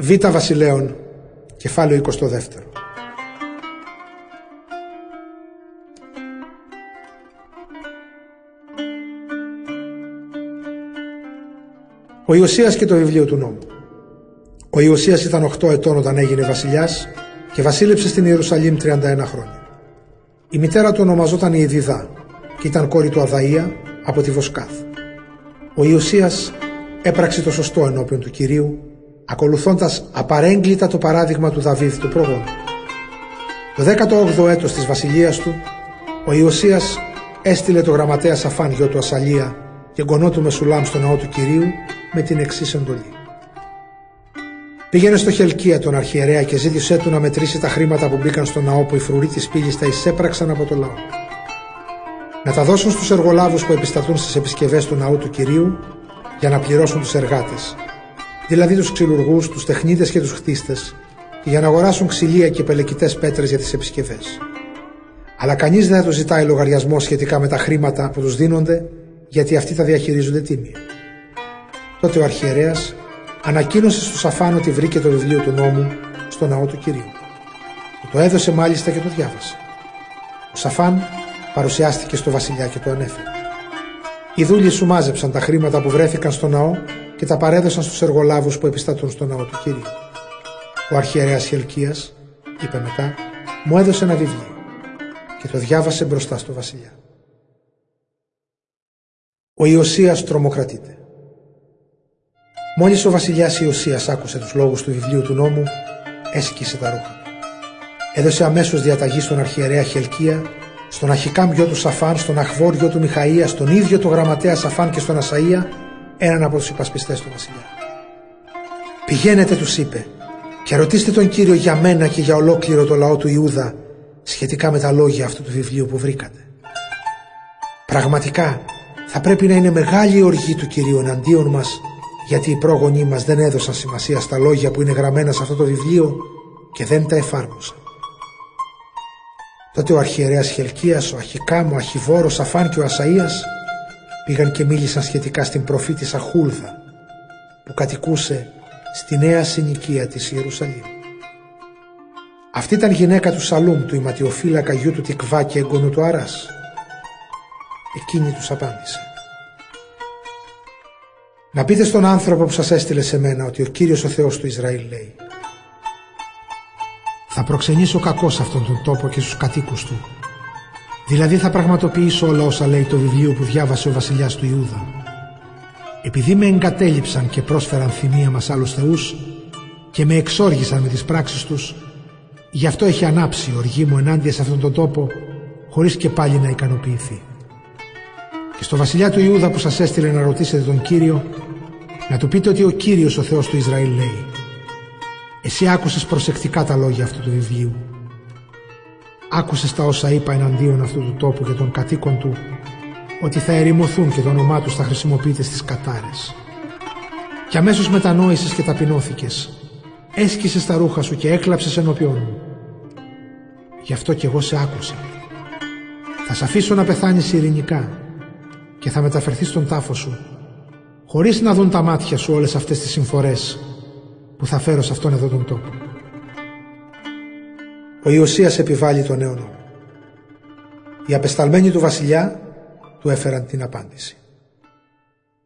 Β Βασιλέων, κεφάλαιο 22. Ο Ιωσίας και το βιβλίο του νόμου. Ο Ιωσίας ήταν 8 ετών όταν έγινε βασιλιάς και βασίλεψε στην Ιερουσαλήμ 31 χρόνια. Η μητέρα του ονομαζόταν Ιεδιδά και ήταν κόρη του Αδαΐα από τη Βοσκάθ. Ο Ιωσίας έπραξε το σωστό ενώπιον του Κυρίου ακολουθώντας απαρέγκλητα το παράδειγμα του Δαβίδ του πρόγονου. Το 18ο έτος της βασιλείας του, ο Ιωσίας έστειλε το γραμματέας Σαφάν γιο του Ασαλία και γονό του Μεσουλάμ στο ναό του Κυρίου με την εξής εντολή. Πήγαινε στο Χελκία τον αρχιερέα και ζήτησέ του να μετρήσει τα χρήματα που μπήκαν στο ναό που οι φρουροί της πύλης τα εισέπραξαν από το λαό. Να τα δώσουν στους εργολάβους που επιστατούν στις επισκευές του ναού του Κυρίου για να πληρώσουν τους εργάτες δηλαδή τους ξυλουργούς, τους τεχνίτες και τους χτίστες, και για να αγοράσουν ξυλία και πελεκητές πέτρες για τις επισκευές. Αλλά κανείς δεν θα τους ζητάει λογαριασμό σχετικά με τα χρήματα που τους δίνονται, γιατί αυτοί τα διαχειρίζονται τίμια. Τότε ο αρχιερέας ανακοίνωσε στο Σαφάν ότι βρήκε το βιβλίο του νόμου στο ναό του Κυρίου. το έδωσε μάλιστα και το διάβασε. Ο Σαφάν παρουσιάστηκε στο βασιλιά και το ανέφερε. Οι δούλοι σου μάζεψαν τα χρήματα που βρέθηκαν στο ναό και τα παρέδωσαν στους εργολάβους που επιστατούν στο ναό του Κυρίου. Ο αρχιερέας Χελκίας, είπε μετά, μου έδωσε ένα βιβλίο και το διάβασε μπροστά στο βασιλιά. Ο Ιωσίας τρομοκρατείται. Μόλις ο βασιλιάς Ιωσίας άκουσε τους λόγους του βιβλίου του νόμου, έσκησε τα ρούχα του. Έδωσε αμέσως διαταγή στον αρχιερέα Χελκία, στον Αχικάμ γιο του Σαφάν, στον Αχβόρ γιο του Μιχαΐα, στον ίδιο το γραμματέα Σαφάν και στον Ασαΐα, έναν από τους υπασπιστές του βασιλιά. «Πηγαίνετε» τους είπε «και ρωτήστε τον Κύριο για μένα και για ολόκληρο το λαό του Ιούδα σχετικά με τα λόγια αυτού του βιβλίου που βρήκατε. Πραγματικά θα πρέπει να είναι μεγάλη η οργή του Κυρίου εναντίον μας γιατί οι πρόγονοί μας δεν έδωσαν σημασία στα λόγια που είναι γραμμένα σε αυτό το βιβλίο και δεν τα εφάρμοσαν. Τότε ο αρχιερέας Χελκίας, ο Αχικάμ, ο Αχιβόρος, Αφάν και ο Ασαΐας πήγαν και μίλησαν σχετικά στην προφήτησα Χούλδα που κατοικούσε στη νέα συνοικία της Ιερουσαλήμ. Αυτή ήταν γυναίκα του Σαλούμ του ηματιοφύλακα γιού του Τικβά και έγκονου του Αράς. Εκείνη τους απάντησε. Να πείτε στον άνθρωπο που σας έστειλε σε μένα ότι ο Κύριος ο Θεός του Ισραήλ λέει «Θα προξενήσω κακό σε αυτόν τον τόπο και στους κατοίκους του Δηλαδή θα πραγματοποιήσω όλα όσα λέει το βιβλίο που διάβασε ο βασιλιάς του Ιούδα. Επειδή με εγκατέλειψαν και πρόσφεραν θυμία μας άλλους θεούς και με εξόργησαν με τις πράξεις τους, γι' αυτό έχει ανάψει η οργή μου ενάντια σε αυτόν τον τόπο χωρίς και πάλι να ικανοποιηθεί. Και στο βασιλιά του Ιούδα που σας έστειλε να ρωτήσετε τον Κύριο, να του πείτε ότι ο Κύριος ο Θεός του Ισραήλ λέει «Εσύ άκουσες προσεκτικά τα λόγια αυτού του βιβλίου Άκουσες τα όσα είπα εναντίον αυτού του τόπου και των κατοίκων του ότι θα ερημωθούν και το όνομά τους θα χρησιμοποιείται στις κατάρες. Και αμέσως μετανόησες και ταπεινώθηκες. Έσκησες τα ρούχα σου και έκλαψες ενώπιόν μου. Γι' αυτό κι εγώ σε άκουσα. Θα σε αφήσω να πεθάνεις ειρηνικά και θα μεταφερθείς στον τάφο σου χωρίς να δουν τα μάτια σου όλες αυτές τις συμφορές που θα φέρω σε αυτόν εδώ τον τόπο ο Ιωσίας επιβάλλει τον νέο νόμο. Οι απεσταλμένοι του βασιλιά του έφεραν την απάντηση.